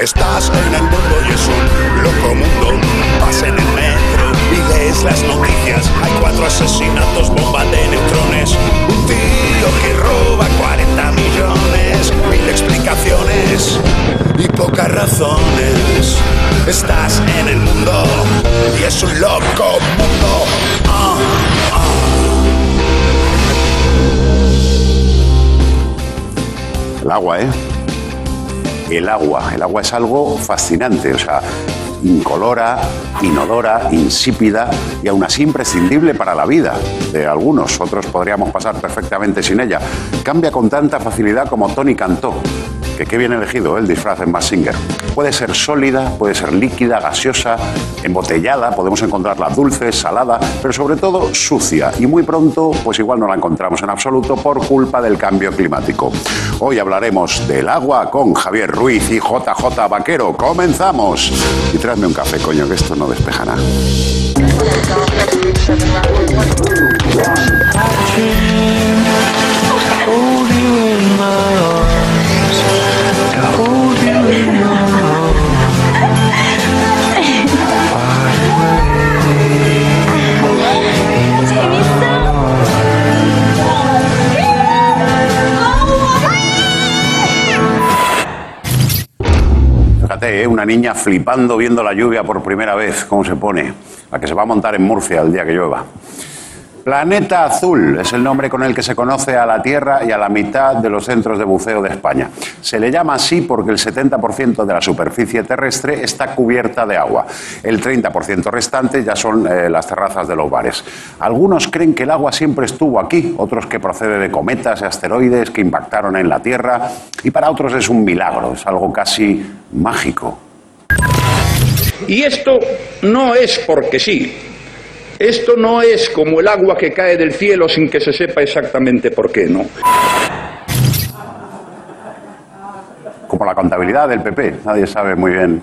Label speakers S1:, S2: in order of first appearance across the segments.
S1: Estás en el mundo y es un loco mundo. Vas en el metro y lees las noticias. Hay cuatro asesinatos, bomba de neutrones. Un tío que roba 40 millones. Mil explicaciones y pocas razones. Estás en el mundo y es un loco mundo. Ah,
S2: El agua, ¿eh? El agua. El agua es algo fascinante, o sea, incolora, inodora, insípida y aún así imprescindible para la vida de algunos. Otros podríamos pasar perfectamente sin ella. Cambia con tanta facilidad como Tony cantó. Que qué bien elegido el disfraz en Mass Singer. Puede ser sólida, puede ser líquida, gaseosa, embotellada, podemos encontrarla dulce, salada, pero sobre todo sucia. Y muy pronto, pues igual no la encontramos en absoluto por culpa del cambio climático. Hoy hablaremos del agua con Javier Ruiz y JJ Vaquero. ¡Comenzamos! Y tráeme un café, coño, que esto no despeja nada. ¿Eh? una niña flipando viendo la lluvia por primera vez, cómo se pone, la que se va a montar en Murcia el día que llueva. Planeta Azul es el nombre con el que se conoce a la Tierra y a la mitad de los centros de buceo de España. Se le llama así porque el 70% de la superficie terrestre está cubierta de agua. El 30% restante ya son eh, las terrazas de los bares. Algunos creen que el agua siempre estuvo aquí, otros que procede de cometas y asteroides que impactaron en la Tierra y para otros es un milagro, es algo casi mágico.
S3: Y esto no es porque sí. Esto no es como el agua que cae del cielo sin que se sepa exactamente por qué, ¿no?
S2: como la contabilidad del PP, nadie sabe muy bien.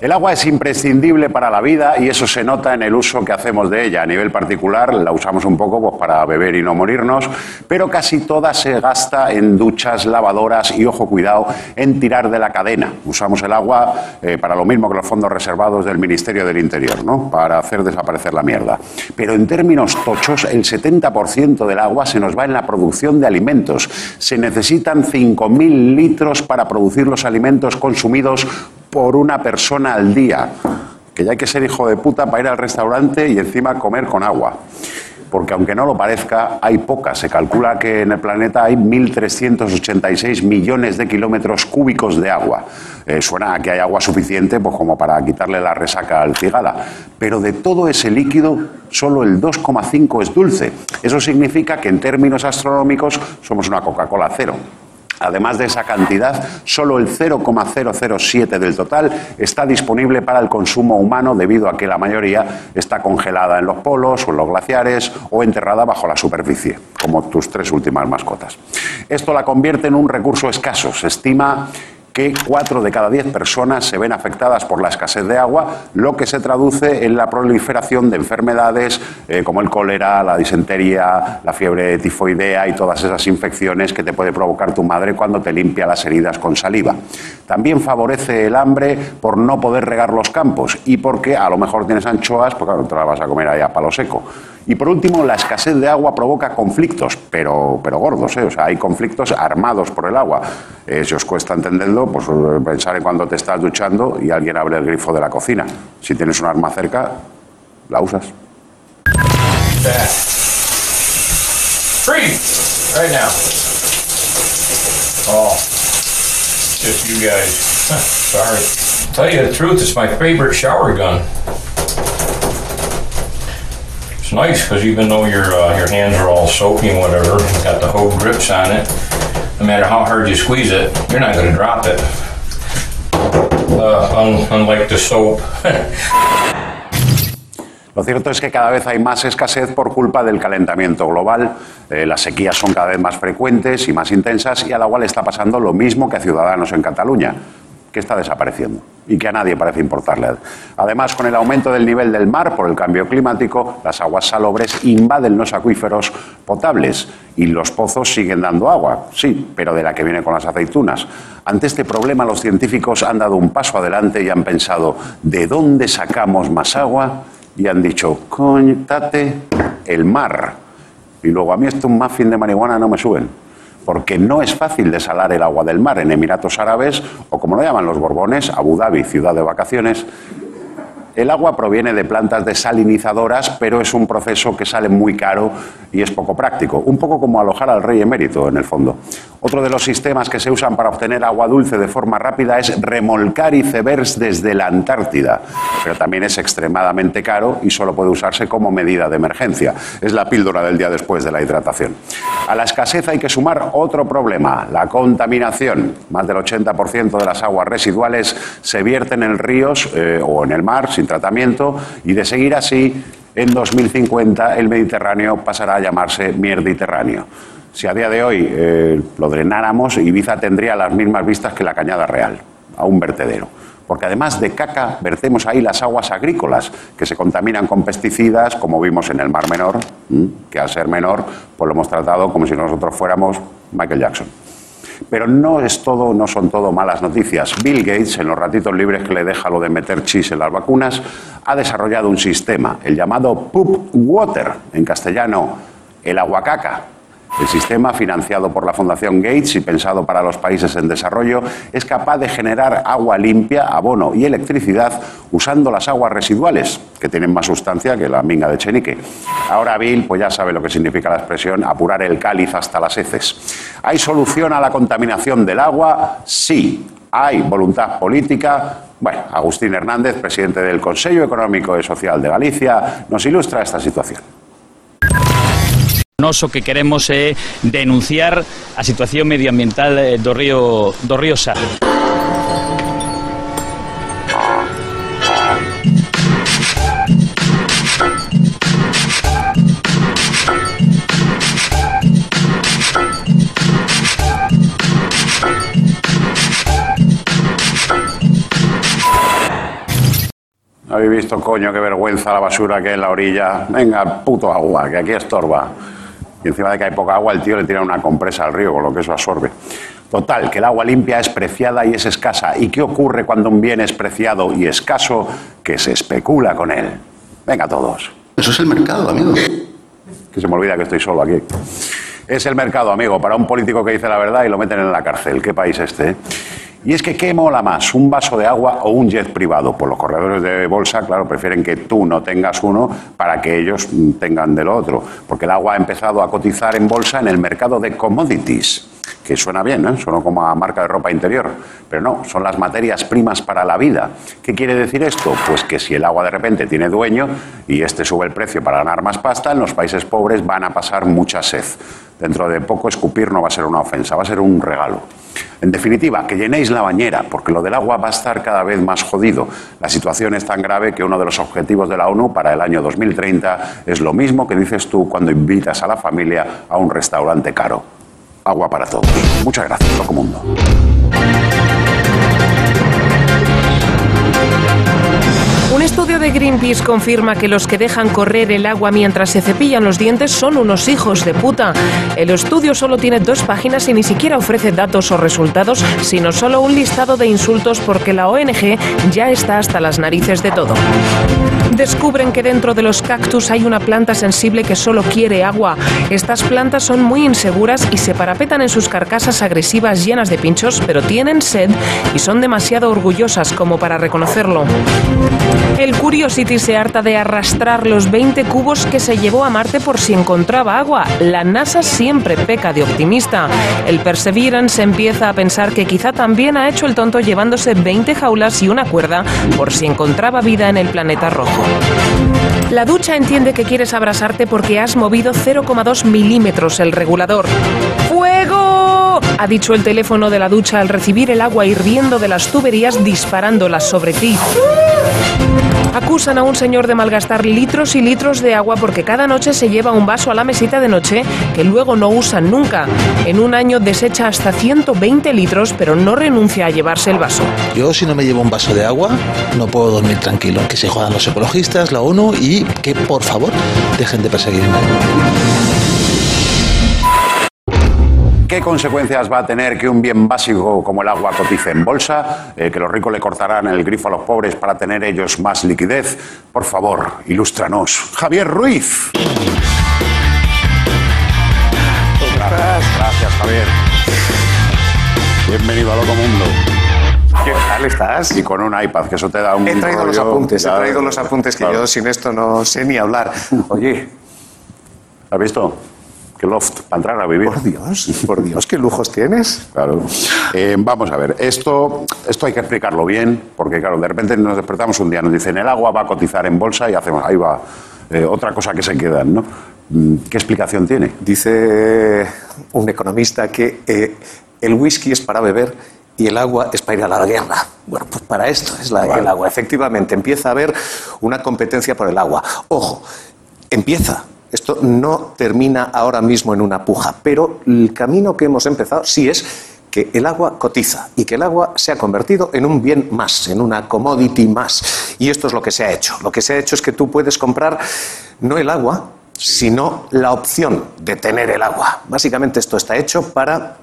S2: El agua es imprescindible para la vida y eso se nota en el uso que hacemos de ella. A nivel particular la usamos un poco pues, para beber y no morirnos, pero casi toda se gasta en duchas, lavadoras y, ojo, cuidado, en tirar de la cadena. Usamos el agua eh, para lo mismo que los fondos reservados del Ministerio del Interior, ¿no? Para hacer desaparecer la mierda. Pero en términos tochos, el 70% del agua se nos va en la producción de alimentos. Se necesitan 5.000 litros para producir los alimentos consumidos por una persona al día. Que ya hay que ser hijo de puta para ir al restaurante y encima comer con agua. Porque aunque no lo parezca, hay poca. Se calcula que en el planeta hay 1.386 millones de kilómetros cúbicos de agua. Eh, suena que hay agua suficiente pues, como para quitarle la resaca al cigala. Pero de todo ese líquido, solo el 2,5 es dulce. Eso significa que en términos astronómicos somos una Coca-Cola cero. Además de esa cantidad, solo el 0,007 del total está disponible para el consumo humano debido a que la mayoría está congelada en los polos o en los glaciares o enterrada bajo la superficie, como tus tres últimas mascotas. Esto la convierte en un recurso escaso. Se estima que 4 de cada 10 personas se ven afectadas por la escasez de agua, lo que se traduce en la proliferación de enfermedades eh, como el cólera, la disentería, la fiebre tifoidea y todas esas infecciones que te puede provocar tu madre cuando te limpia las heridas con saliva. También favorece el hambre por no poder regar los campos y porque a lo mejor tienes anchoas, pues claro, te las vas a comer ahí a palo seco. Y por último, la escasez de agua provoca conflictos, pero, pero gordos, ¿eh? o sea, hay conflictos armados por el agua. Eh, si os cuesta entenderlo, pues eh, pensar en cuando te estás duchando y alguien abre el grifo de la cocina. Si tienes un arma cerca, la usas.
S4: Right now. Oh. Just you guys. Sorry. Tell you the truth, it's my favorite shower gun. Nice because even though your uh, your hands are all soapy and whatever, got the whole grips on it. No matter how hard you squeeze it, you're not going to drop it. Uh, un- unlike the soap.
S2: Lo cierto es que cada vez hay más escasez por culpa del calentamiento global. Eh, las sequías son cada vez más frecuentes y más intensas y al agua le está pasando lo mismo que a ciudadanos en Cataluña, que está desapareciendo. y que a nadie parece importarle. Además, con el aumento del nivel del mar por el cambio climático, las aguas salobres invaden los acuíferos potables y los pozos siguen dando agua, sí, pero de la que viene con las aceitunas. Ante este problema, los científicos han dado un paso adelante y han pensado, ¿de dónde sacamos más agua? Y han dicho, coñtate el mar. Y luego, a mí esto un muffin de marihuana no me suben porque no es fácil desalar el agua del mar en Emiratos Árabes o como lo llaman los Borbones, Abu Dhabi, ciudad de vacaciones. El agua proviene de plantas desalinizadoras, pero es un proceso que sale muy caro y es poco práctico. Un poco como alojar al rey emérito, en el fondo. Otro de los sistemas que se usan para obtener agua dulce de forma rápida es remolcar icebergs desde la Antártida, pero también es extremadamente caro y solo puede usarse como medida de emergencia. Es la píldora del día después de la hidratación. A la escasez hay que sumar otro problema, la contaminación. Más del 80% de las aguas residuales se vierten en ríos eh, o en el mar sin tratamiento y de seguir así, en 2050 el Mediterráneo pasará a llamarse Mierditerráneo. Si a día de hoy eh, lo drenáramos, Ibiza tendría las mismas vistas que la Cañada Real, a un vertedero. Porque además de caca, vertemos ahí las aguas agrícolas, que se contaminan con pesticidas, como vimos en el Mar Menor, que al ser menor, pues lo hemos tratado como si nosotros fuéramos Michael Jackson. Pero no es todo, no son todo malas noticias. Bill Gates, en los ratitos libres que le deja lo de meter chis en las vacunas, ha desarrollado un sistema, el llamado Poop Water, en castellano, el aguacaca, el sistema, financiado por la Fundación Gates y pensado para los países en desarrollo, es capaz de generar agua limpia, abono y electricidad usando las aguas residuales, que tienen más sustancia que la minga de Chenique. Ahora Bill, pues ya sabe lo que significa la expresión apurar el cáliz hasta las heces. ¿Hay solución a la contaminación del agua? Sí. ¿Hay voluntad política? Bueno, Agustín Hernández, presidente del Consejo Económico y Social de Galicia, nos ilustra esta situación.
S5: Nos o que queremos é denunciar a situación medioambiental eh, do río do río.
S2: Habéis visto, coño, qué vergüenza la basura que hay en la orilla. Venga, puto agua, que aquí estorba. Y encima de que hay poca agua, el tío le tira una compresa al río, con lo que eso absorbe. Total, que el agua limpia es preciada y es escasa. ¿Y qué ocurre cuando un bien es preciado y escaso? Que se especula con él. Venga todos.
S6: Eso es el mercado, amigo.
S2: Que se me olvida que estoy solo aquí. Es el mercado, amigo, para un político que dice la verdad y lo meten en la cárcel. ¿Qué país este? eh? Y es que, ¿qué mola más? ¿Un vaso de agua o un jet privado? Pues los corredores de bolsa, claro, prefieren que tú no tengas uno para que ellos mm, tengan del otro. Porque el agua ha empezado a cotizar en bolsa en el mercado de commodities. Que suena bien, ¿eh? Suena como a marca de ropa interior. Pero no, son las materias primas para la vida. ¿Qué quiere decir esto? Pues que si el agua de repente tiene dueño y este sube el precio para ganar más pasta, en los países pobres van a pasar mucha sed. Dentro de poco escupir no va a ser una ofensa, va a ser un regalo. En definitiva, que llenéis la bañera, porque lo del agua va a estar cada vez más jodido. La situación es tan grave que uno de los objetivos de la ONU para el año 2030 es lo mismo que dices tú cuando invitas a la familia a un restaurante caro. Agua para todos. Muchas gracias, Loco Mundo.
S7: Estudio de Greenpeace confirma que los que dejan correr el agua mientras se cepillan los dientes son unos hijos de puta. El estudio solo tiene dos páginas y ni siquiera ofrece datos o resultados, sino solo un listado de insultos porque la ONG ya está hasta las narices de todo. Descubren que dentro de los cactus hay una planta sensible que solo quiere agua. Estas plantas son muy inseguras y se parapetan en sus carcasas agresivas llenas de pinchos, pero tienen sed y son demasiado orgullosas como para reconocerlo. El Curiosity se harta de arrastrar los 20 cubos que se llevó a Marte por si encontraba agua. La NASA siempre peca de optimista. El Perseverance empieza a pensar que quizá también ha hecho el tonto llevándose 20 jaulas y una cuerda por si encontraba vida en el planeta rojo. La ducha entiende que quieres abrasarte porque has movido 0,2 milímetros el regulador. ¡Fuego! Ha dicho el teléfono de la ducha al recibir el agua hirviendo de las tuberías disparándolas sobre ti. Acusan a un señor de malgastar litros y litros de agua porque cada noche se lleva un vaso a la mesita de noche que luego no usan nunca. En un año desecha hasta 120 litros, pero no renuncia a llevarse el vaso.
S6: Yo si no me llevo un vaso de agua, no puedo dormir tranquilo. Que se jodan los ecologistas, la ONU y que por favor dejen de perseguirme.
S2: ¿Qué consecuencias va a tener que un bien básico como el agua cotice en bolsa? Eh, ¿Que los ricos le cortarán el grifo a los pobres para tener ellos más liquidez? Por favor, ilústranos. Javier Ruiz. Gracias, gracias Javier. Bienvenido a Loco Mundo.
S8: ¿Qué tal estás?
S2: Y con un iPad, que eso te da un
S8: He traído los apuntes, he traído los apuntes que
S2: Claro.
S8: yo sin esto no sé ni hablar. Oye,
S2: ¿Has visto? Qué loft para entrar a vivir.
S8: por Dios, por Dios, qué lujos tienes.
S2: Claro. Eh, vamos a ver, esto, esto hay que explicarlo bien, porque claro, de repente nos despertamos un día, nos dicen el agua va a cotizar en bolsa y hacemos, ahí va, eh, otra cosa que se quedan, ¿no? Mm, ¿Qué explicación tiene?
S8: Dice un economista que eh, el whisky es para beber y el agua es para ir a la guerra. Bueno, pues para esto es la-
S2: Vale.
S8: el agua. Efectivamente, empieza a haber una competencia por el agua. Ojo, empieza. Esto no termina ahora mismo en una puja, pero el camino que hemos empezado sí es que el agua cotiza y que el agua se ha convertido en un bien más, en una commodity más. Y esto es lo que se ha hecho. Lo que se ha hecho es que tú puedes comprar no el agua, sino la opción de tener el agua. Básicamente esto está hecho para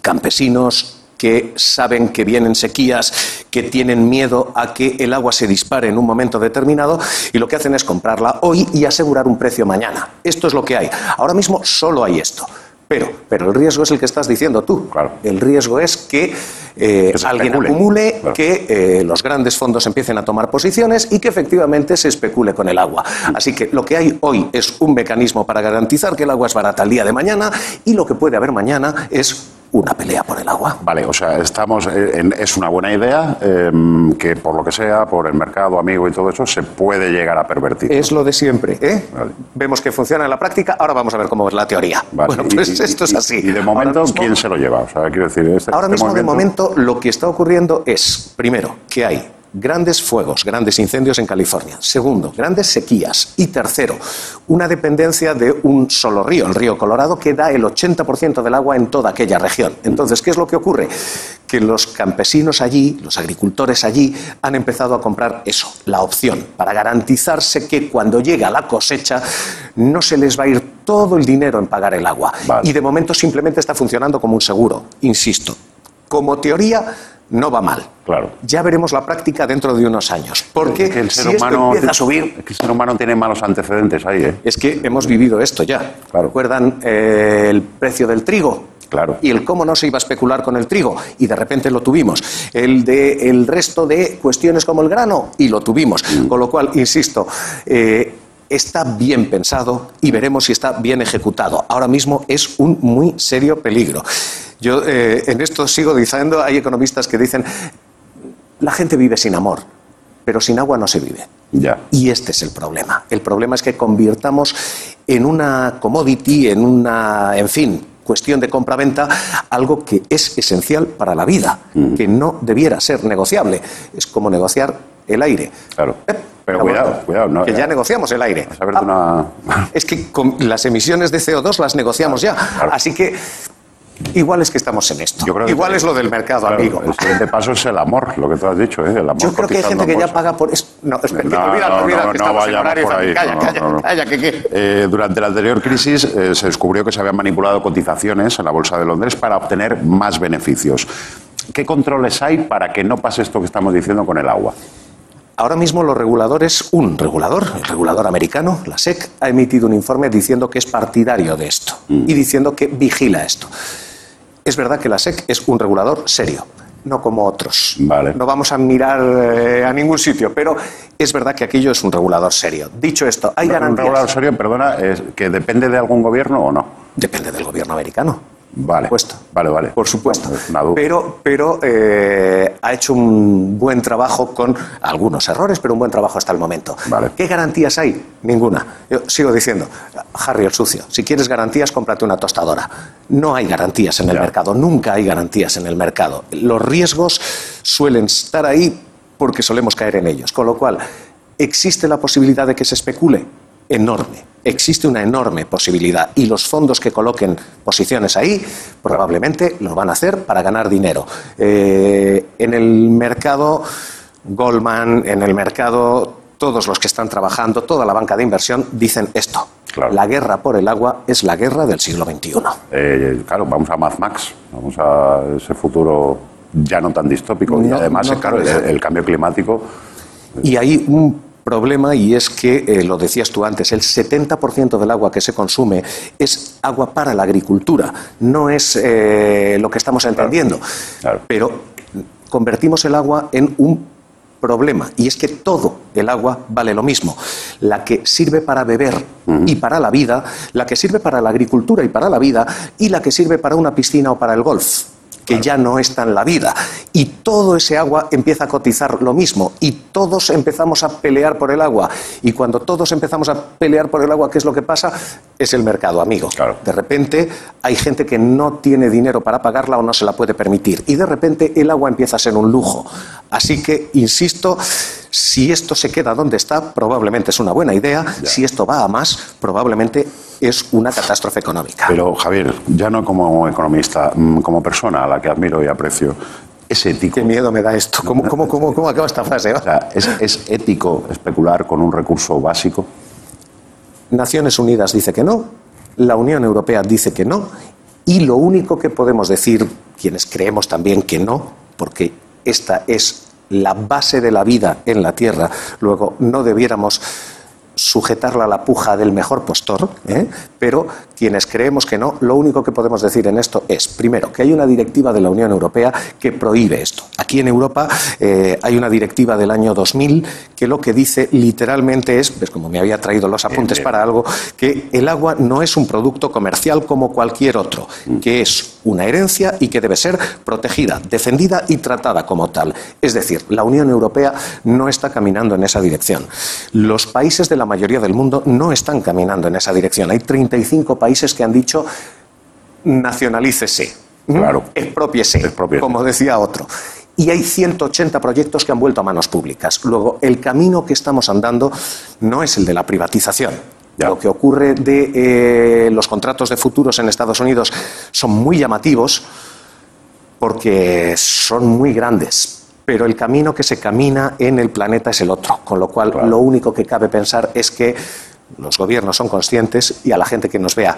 S8: campesinos que saben que vienen sequías, que tienen miedo a que el agua se dispare en un momento determinado y lo que hacen es comprarla hoy y asegurar un precio mañana. Esto es lo que hay. Ahora mismo solo hay esto. Pero, pero el riesgo es el que estás diciendo tú.
S2: Claro.
S8: El riesgo es que, eh, alguien acumule,
S2: Claro.
S8: que eh, los grandes fondos empiecen a tomar posiciones y que efectivamente se especule con el agua. Así que lo que hay hoy es un mecanismo para garantizar que el agua es barata el día de mañana y lo que puede haber mañana es una pelea por el agua.
S2: Vale, o sea, estamos eh, en- es una buena idea eh, que por lo que sea, por el mercado amigo y todo eso, se puede llegar a pervertir.
S8: Es lo de siempre. ¿eh?
S2: Vale.
S8: Vemos que funciona en la práctica, ahora vamos a ver cómo es la teoría.
S2: Vale,
S8: Bueno, pues
S2: y-
S8: esto es así.
S2: Y de momento,
S8: mismo-
S2: ¿quién se lo lleva? O sea, quiero decir, este-
S8: Ahora
S2: este
S8: mismo, de momento, lo que está ocurriendo es, primero, que hay grandes fuegos, grandes incendios en California. Segundo, grandes sequías. Y tercero, una dependencia de un solo río, el río Colorado, que da el 80% del agua en toda aquella región. Entonces, ¿qué es lo que ocurre? Que los campesinos allí, los agricultores allí, han empezado a comprar eso, la opción, para garantizarse que cuando llega la cosecha no se les va a ir todo el dinero en pagar el agua.
S2: Vale.
S8: Y de momento simplemente está funcionando como un seguro, insisto. Como teoría, no va mal.
S2: Claro.
S8: Ya veremos la práctica dentro de unos años. Porque
S2: Es que el ser
S8: si esto
S2: humano
S8: empieza a subir,
S2: es que el ser humano tiene malos antecedentes ahí, ¿eh?
S8: es que hemos vivido esto ya.
S2: Claro.
S8: ¿Recuerdan eh, el precio del trigo?
S2: Claro.
S8: Y el cómo no se iba a especular con el trigo. Y de repente lo tuvimos. El de el resto de cuestiones como el grano. Y lo tuvimos.
S2: Mm.
S8: Con lo cual, insisto, eh, está bien pensado y veremos si está bien ejecutado. Ahora mismo es un muy serio peligro. Yo eh, en esto sigo diciendo, hay economistas que dicen, la gente vive sin amor, pero sin agua no se vive.
S2: Ya.
S8: Y este es el problema. El problema es que convirtamos en una commodity, en una, en fin, cuestión de compra-venta, algo que es esencial para la vida,
S2: Mm.
S8: que no debiera ser negociable. Es como negociar el aire.
S2: Claro.
S8: Eh,
S2: Pero cuidado, cuidado, no,
S8: que ya negociamos el aire.
S2: A saber de una...
S8: Es que con las emisiones de CO2 las negociamos ya.
S2: claro.
S8: Así que igual es que estamos en esto.
S2: Yo creo que-
S8: igual es lo del mercado,
S2: Claro,
S8: amigo.
S2: El siguiente paso es el amor, lo que tú has dicho, ¿eh? El amor
S8: Yo creo que hay gente que ya paga por eso. No, espera, que
S2: No, no,
S8: que
S2: no vayamos por ahí.
S8: Calla, calla, calla, que.
S2: Eh, durante la anterior crisis eh, se descubrió que se habían manipulado cotizaciones en la Bolsa de Londres para obtener más beneficios. ¿Qué controles hay para que no pase esto que estamos diciendo con el agua?
S8: Ahora mismo los reguladores, un regulador, el regulador americano, la SEC, ha emitido un informe diciendo que es partidario de esto y diciendo que vigila esto. Es verdad que la SEC es un regulador serio, no como otros.
S2: Vale.
S8: No vamos a mirar eh, a ningún sitio, pero es verdad que aquello es un regulador serio. Dicho esto, hay
S2: ¿Un
S8: garantías.
S2: regulador serio, perdona, es que depende de algún gobierno o no?
S8: Depende del gobierno americano.
S2: Vale.
S8: Puesto.
S2: Vale, vale.
S8: Por supuesto. Pero, pero eh, ha hecho un buen trabajo con algunos errores, pero un buen trabajo hasta el momento.
S2: Vale.
S8: ¿Qué garantías hay? Ninguna. Yo sigo diciendo, Harry el sucio, si quieres garantías, cómprate una tostadora. No hay garantías en el
S2: Ya.
S8: mercado, nunca hay garantías en el mercado. Los riesgos suelen estar ahí porque solemos caer en ellos. Con lo cual, ¿existe la posibilidad de que se especule? Enorme. Existe una enorme posibilidad. Y los fondos que coloquen posiciones ahí probablemente lo van a hacer para ganar dinero. Eh, en el mercado, Goldman, en el mercado, todos los que están trabajando, toda la banca de inversión, dicen esto.
S2: Claro.
S8: La guerra por el agua es la guerra del siglo XXI.
S2: Eh, claro, vamos a Mad Max, vamos a ese futuro ya no tan distópico. y
S8: No,
S2: además,
S8: no
S2: claro, el, el cambio climático.
S8: Y hay un problema y es que, eh, lo decías tú antes, el 70% del agua que se consume es agua para la agricultura, no es eh, lo que estamos entendiendo.
S2: claro.
S8: Pero convertimos el agua en un problema y es que todo el agua vale lo mismo. La que sirve para beber y para la vida, la que sirve para la agricultura y para la vida y la que sirve para una piscina o para el golf que ya no está en la vida. Y todo ese agua empieza a cotizar lo mismo. Y todos empezamos a pelear por el agua. Y cuando todos empezamos a pelear por el agua, ¿qué es lo que pasa? Es el mercado, amigo.
S2: Claro.
S8: De repente hay gente que no tiene dinero para pagarla o no se la puede permitir. Y de repente el agua empieza a ser un lujo. Así que, insisto, si esto se queda donde está, probablemente es una buena idea. Si esto va a más, probablemente es una catástrofe económica.
S2: Pero, Javier, ya no como economista, mm, como persona a la que admiro y aprecio, es ético.
S8: Qué miedo me da esto. ¿Cómo, cómo, cómo, cómo acaba esta frase?
S2: O sea, ¿es, es ético especular con un recurso básico?
S8: Naciones Unidas dice que no, la Unión Europea dice que no, y lo único que podemos decir, quienes creemos también que no, porque esta es la base de la vida en la Tierra, luego no debiéramos sujetarla a la puja del mejor postor, ¿eh? pero quienes creemos que no, lo único que podemos decir en esto es, primero, que hay una directiva de la Unión Europea que prohíbe esto. Aquí en Europa eh, hay una directiva del año 2000 que lo que dice literalmente es, pues como me había traído los apuntes
S2: bien.
S8: para algo, que el agua no es un producto comercial como cualquier otro, que es una herencia y que debe ser protegida, defendida y tratada como tal. Es decir, la Unión Europea no está caminando en esa dirección. Los países de la mayoría del mundo no están caminando en esa dirección. Hay 35 países que han dicho nacionalícese, ¿Mm?
S2: Claro.
S8: expropiese,
S2: Expropiese.
S8: como decía otro. Y hay 180 proyectos que han vuelto a manos públicas. Luego, el camino que estamos andando no es el de la privatización.
S2: Ya.
S8: Lo que ocurre de eh, los contratos de futuros en Estados Unidos son muy llamativos porque son muy grandes. Pero el camino que se camina en el planeta es el otro. Con lo cual,
S2: Claro.
S8: lo único que cabe pensar es que los gobiernos son conscientes y a la gente que nos vea,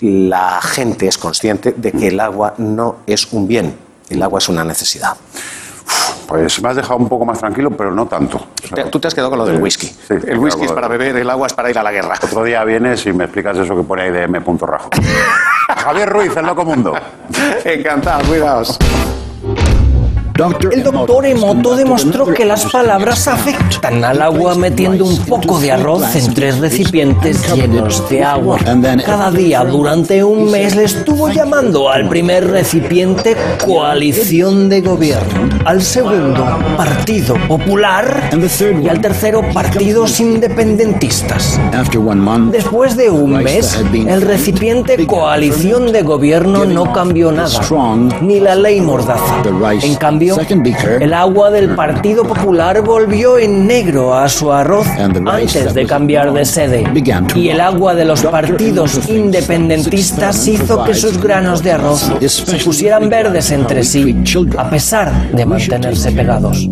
S8: la gente es consciente de que el agua no es un bien, el agua es una necesidad.
S2: Pues me has dejado un poco más tranquilo, pero no tanto. O sea,
S8: Te- Tú te has quedado con lo del whisky.
S2: sí,
S8: el whisky es para beber, el agua es para ir a la guerra.
S2: Otro día vienes y me explicas eso que pone ahí de M. Rajo. Javier Ruiz, el Loco Mundo.
S8: Encantado, cuidaos.
S9: El doctor Emoto demostró que las palabras afectan al agua metiendo un poco de arroz en tres recipientes llenos de agua. Cada día durante un mes le estuvo llamando al primer recipiente coalición de gobierno, al segundo Partido Popular y al tercero partidos independentistas. Después de un mes, el recipiente coalición de gobierno no cambió nada, ni la ley Mordaza. En cambio, el agua del Partido Popular volvió en negro a su arroz antes de cambiar de sede. Y el agua de los partidos independentistas hizo que sus granos de arroz se pusieran verdes entre sí, a pesar de mantenerse pegados.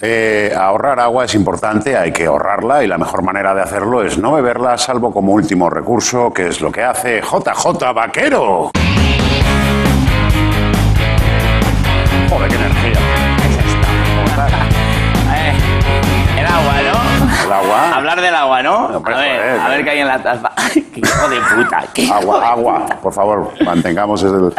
S2: Eh, ahorrar agua es importante, hay que ahorrarla y la mejor manera de hacerlo es no beberla, salvo como último recurso, que es lo que hace JJ Vaquero. Joder, qué energía.
S10: Eh, el agua, ¿no?
S2: El agua.
S10: Hablar del agua, ¿no? A ver,
S2: joder,
S10: a ver
S2: eh.
S10: qué hay en la taza. Qué hijo de puta. qué hijo de
S2: Agua, agua, por favor, mantengamos el...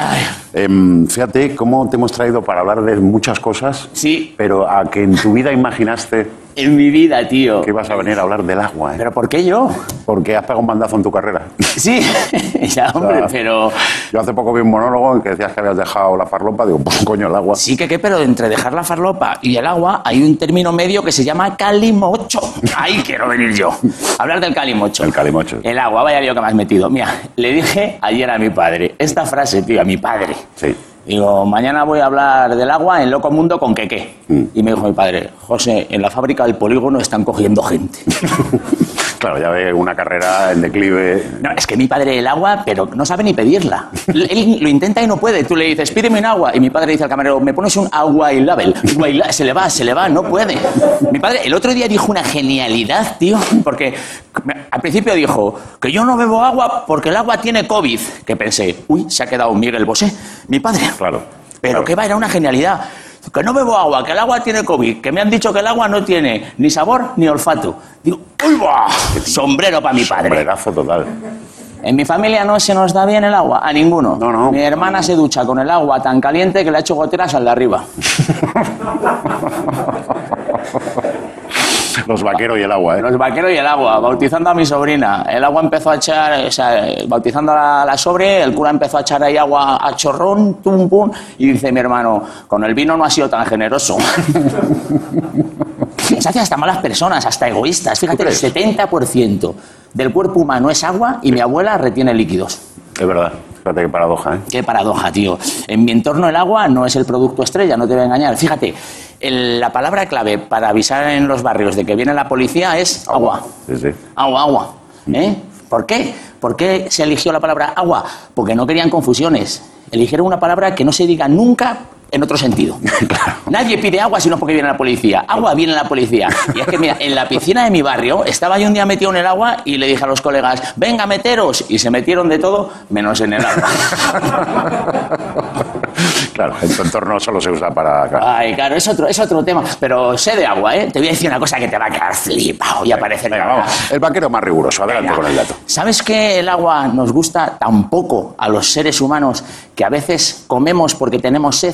S2: Em, fíjate cómo te hemos traído para hablar de muchas cosas,
S10: Sí.
S2: pero a que en tu vida imaginaste
S10: En mi vida, tío.
S2: que ibas a venir a hablar del agua, ¿eh?
S10: ¿Pero por qué yo?
S2: porque has pegado un bandazo en tu carrera.
S10: Sí, ya, hombre,
S2: sea,
S10: pero...
S2: Yo hace poco vi un monólogo en que decías que habías dejado la farlopa, digo, pues coño, el agua.
S10: Sí que qué, pero entre dejar la farlopa y el agua hay un término medio que se llama calimocho. Ahí quiero venir yo. Hablar del calimocho.
S2: El calimocho.
S10: El agua, vaya lío que me has metido. Mira, le dije ayer a mi padre, esta frase, tío, a mi padre.
S2: Sí.
S10: Digo, mañana voy a hablar del agua en Loco Mundo con Queque.
S2: Mm.
S10: Y me dijo mi padre, José, en la fábrica del polígono están cogiendo gente.
S2: Claro, ya ve una carrera en declive.
S10: No, es que mi padre el agua, pero no sabe ni pedirla. Él lo intenta y no puede. Tú le dices, pídeme un agua. Y mi padre dice al camarero, ¿me pones un agua y label? Se le va, se le va, no puede. Mi padre el otro día dijo una genialidad, tío, porque al principio dijo que yo no bebo agua porque el agua tiene COVID. Que pensé, uy, se ha quedado Miguel Bosé, mi padre.
S2: Claro.
S10: Pero
S2: claro.
S10: que va, era una genialidad. Que no bebo agua, que el agua tiene COVID, que me han dicho que el agua no tiene ni sabor ni olfato. Digo, ¡uy, va! Sombrero para mi padre.
S2: Sombrerazo total.
S10: En mi familia no se nos da bien el agua, a ninguno.
S2: No, no.
S10: Mi hermana se ducha con el agua tan caliente que le ha hecho goteras al de arriba.
S2: Los vaqueros y el agua, ¿eh?
S10: Los vaqueros y el agua, bautizando a mi sobrina. El agua empezó a echar, o sea, bautizando a la, sobre, el cura empezó a echar ahí agua a chorrón, tum, pum, y dice mi hermano, con el vino no ha sido tan generoso. Se hacen hasta malas personas, hasta egoístas. Fíjate, el
S2: crees?
S10: 70% del cuerpo humano es agua y mi abuela retiene líquidos.
S2: Es verdad. Fíjate qué paradoja, ¿eh?
S10: Qué paradoja, tío. En mi entorno el agua no es el producto estrella, no te voy a engañar. Fíjate, el- la palabra clave para avisar en los barrios de que viene la policía es agua.
S2: Sí, sí.
S10: Agua, agua. ¿Eh? ¿Por qué? ¿Por qué se eligió la palabra agua? Porque no querían confusiones. Eligieron una palabra que no se diga nunca en otro sentido. Nadie pide agua sino porque viene la policía. Agua viene la policía. Y es que, mira, en la piscina de mi barrio estaba yo un día metido en el agua y le dije a los colegas, venga, meteros. Y se metieron de todo menos en el agua.
S2: Claro, en tu entorno solo se usa para... claro.
S10: Ay, claro, es otro, es otro tema. Pero sé de agua, ¿eh? Te voy a decir una cosa que te va a quedar flipado y aparecer.
S2: Venga, vamos. El vaquero más riguroso. Adelante
S10: Venga.
S2: con el dato.
S10: ¿Sabes que el agua nos gusta tan poco a los seres humanos que a veces comemos porque tenemos sed?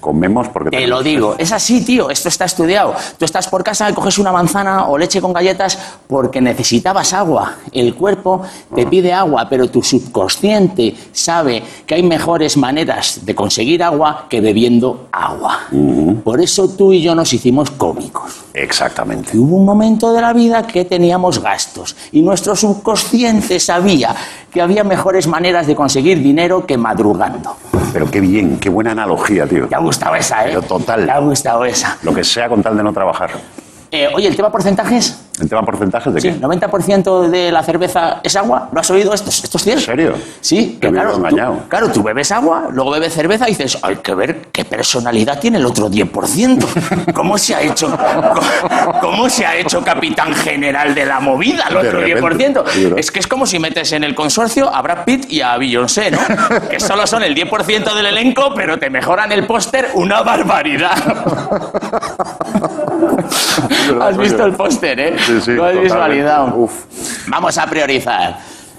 S2: Comemos porque...
S10: Te lo digo, es así, tío, esto está estudiado. Tú estás por casa y coges una manzana o leche con galletas porque necesitabas agua. El cuerpo te pide agua, pero tu subconsciente sabe que hay mejores maneras de conseguir agua que bebiendo agua. Por eso tú y yo nos hicimos cómicos.
S2: Exactamente.
S10: Hubo un momento de la vida que teníamos gastos y nuestro subconsciente sabía que había mejores maneras de conseguir dinero que madrugando.
S2: Pero qué bien, qué buena analogía, tío.
S10: ¿Te ha gustado esa, eh?
S2: Pero total.
S10: ¿Te ha gustado esa?
S2: Lo que sea con tal de no trabajar.
S10: Eh, oye, el tema porcentajes.
S2: ¿El tema porcentajes de
S10: Sí,
S2: qué?
S10: 90% de la cerveza es agua. ¿Lo has oído? ¿Esto, es- esto es cierto?
S2: ¿En serio?
S10: Sí, que claro, tú,
S2: engañado.
S10: claro, tú bebes agua, luego bebes cerveza y dices, hay que ver qué personalidad tiene el otro 10%. ¿Cómo se ha hecho, cómo, cómo se ha hecho capitán general de la movida el otro
S2: repente,
S10: 10%?
S2: sí, ¿verdad?
S10: Es que es como si metes en el consorcio a Brad Pitt y a Beyoncé, ¿no? Que solo son el 10% del elenco, pero te mejoran el póster una barbaridad. Has visto el póster, ¿eh?
S2: Sí, sí,
S10: Lo has
S2: totalmente.
S10: visualizado.
S2: Uf.
S10: Vamos a priorizar.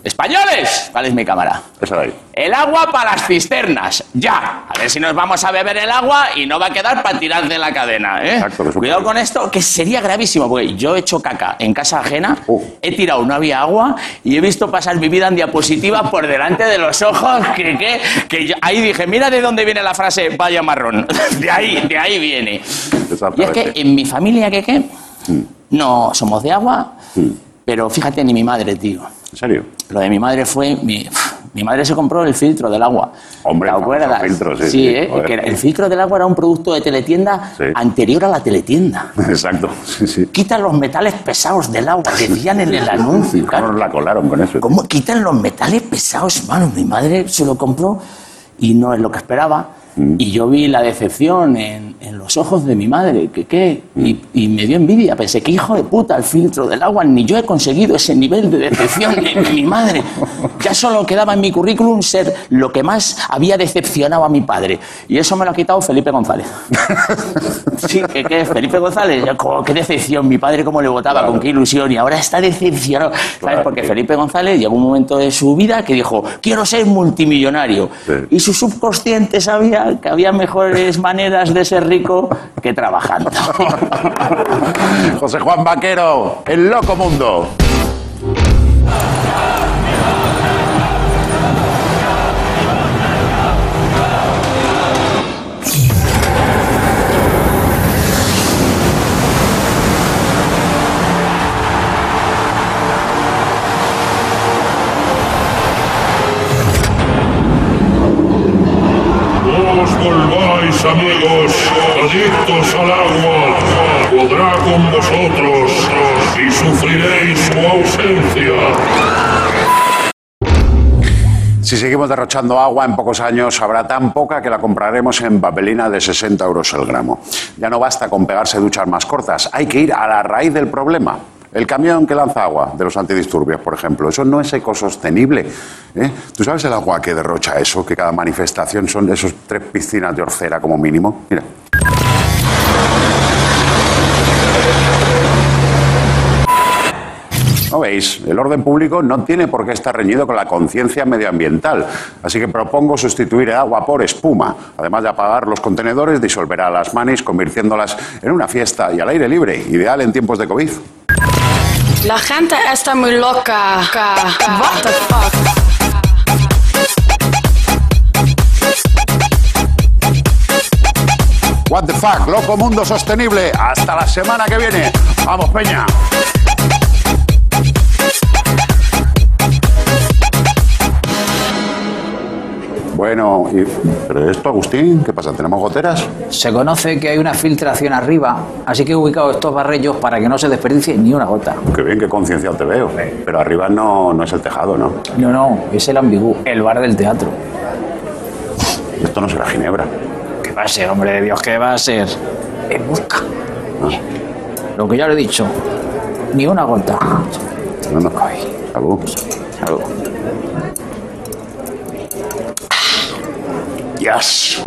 S10: ¡Españoles! ¿Cuál es mi cámara?
S2: Esa de ahí.
S10: El agua para las cisternas, ya. A ver si nos vamos a beber el agua y no va a quedar para tirar de la cadena, ¿eh?
S2: Exacto, que
S10: Cuidado con esto, que sería gravísimo, porque yo he hecho caca en casa ajena,
S2: Uh.
S10: he tirado, no había agua, y he visto pasar mi vida en diapositiva por delante de los ojos, que, que, que yo- ahí dije, mira de dónde viene la frase vaya marrón. De ahí, de ahí viene. Y es que en mi familia, ¿qué qué? No somos de agua, pero fíjate, ni mi madre, tío.
S2: ¿En serio?
S10: Lo de mi madre fue. Mi, mi madre se compró el filtro del agua.
S2: Hombre,
S10: ¿Te acuerdas?
S2: filtro, sí, sí,
S10: ¿eh?
S2: joder.
S10: Que el filtro del agua era un producto de teletienda
S2: Sí.
S10: anterior a la teletienda.
S2: Exacto. Sí, sí.
S10: Quitan los metales pesados del agua, decían en el anuncio.
S2: ¿Cómo
S10: claro.
S2: nos la colaron con eso?
S10: ¿Cómo quitan los metales pesados? Mano, mi madre se lo compró y no es lo que esperaba.
S2: Mm.
S10: Y yo vi la decepción en, en los ojos de mi madre, que qué, y, y me dio envidia. Pensé, que hijo de puta el filtro del agua, ni yo he conseguido ese nivel de decepción en mi madre. Ya solo quedaba en mi currículum ser lo que más había decepcionado a mi padre. Y eso me lo ha quitado Felipe González. Sí, que, que Felipe González, qué decepción, mi padre cómo le votaba, con qué ilusión, y ahora está decepcionado. ¿Sabes? Porque Felipe González llegó un momento de su vida que dijo, quiero ser multimillonario. Y su subconsciente sabía que había mejores maneras de ser rico que trabajando.
S2: José Juan Vaquero, el loco mundo.
S11: Volváis, amigos, adictos al agua. Podrá con vosotros y sufriréis su ausencia.
S2: Si seguimos derrochando agua, en pocos años habrá tan poca que la compraremos en papelina de 60 euros el gramo. Ya no basta con pegarse duchas más cortas, hay que ir a la raíz del problema. El camión que lanza agua de los antidisturbios, por ejemplo, eso no es ecosostenible. ¿eh? ¿Tú sabes el agua que derrocha eso? Que cada manifestación son esos tres piscinas de orcera como mínimo. Mira. ¿No veis? El orden público no tiene por qué estar reñido con la conciencia medioambiental. Así que propongo sustituir el agua por espuma. Además de apagar los contenedores, disolverá las manis, convirtiéndolas en una fiesta y al aire libre, ideal en tiempos de COVID.
S12: La gente está muy loca. What the fuck?
S2: What the fuck, loco mundo sostenible. Hasta la semana que viene. Vamos, Peña. Bueno, y- ¿pero esto, Agustín? ¿Qué pasa? ¿Tenemos goteras?
S13: Se conoce que hay una filtración arriba, así que he ubicado estos barrellos para que no se desperdicie ni una gota.
S2: Qué bien, qué concienciado te veo. Pero arriba no, no es el tejado, ¿no?
S13: No, no, es el ambigú, el bar del teatro.
S2: Esto no será Ginebra.
S13: ¿Qué va a ser, hombre de Dios? ¿Qué va a ser? Es busca. Lo que ya le he dicho, ni una gota.
S2: No, no. Salud.
S13: Salud.
S2: よし。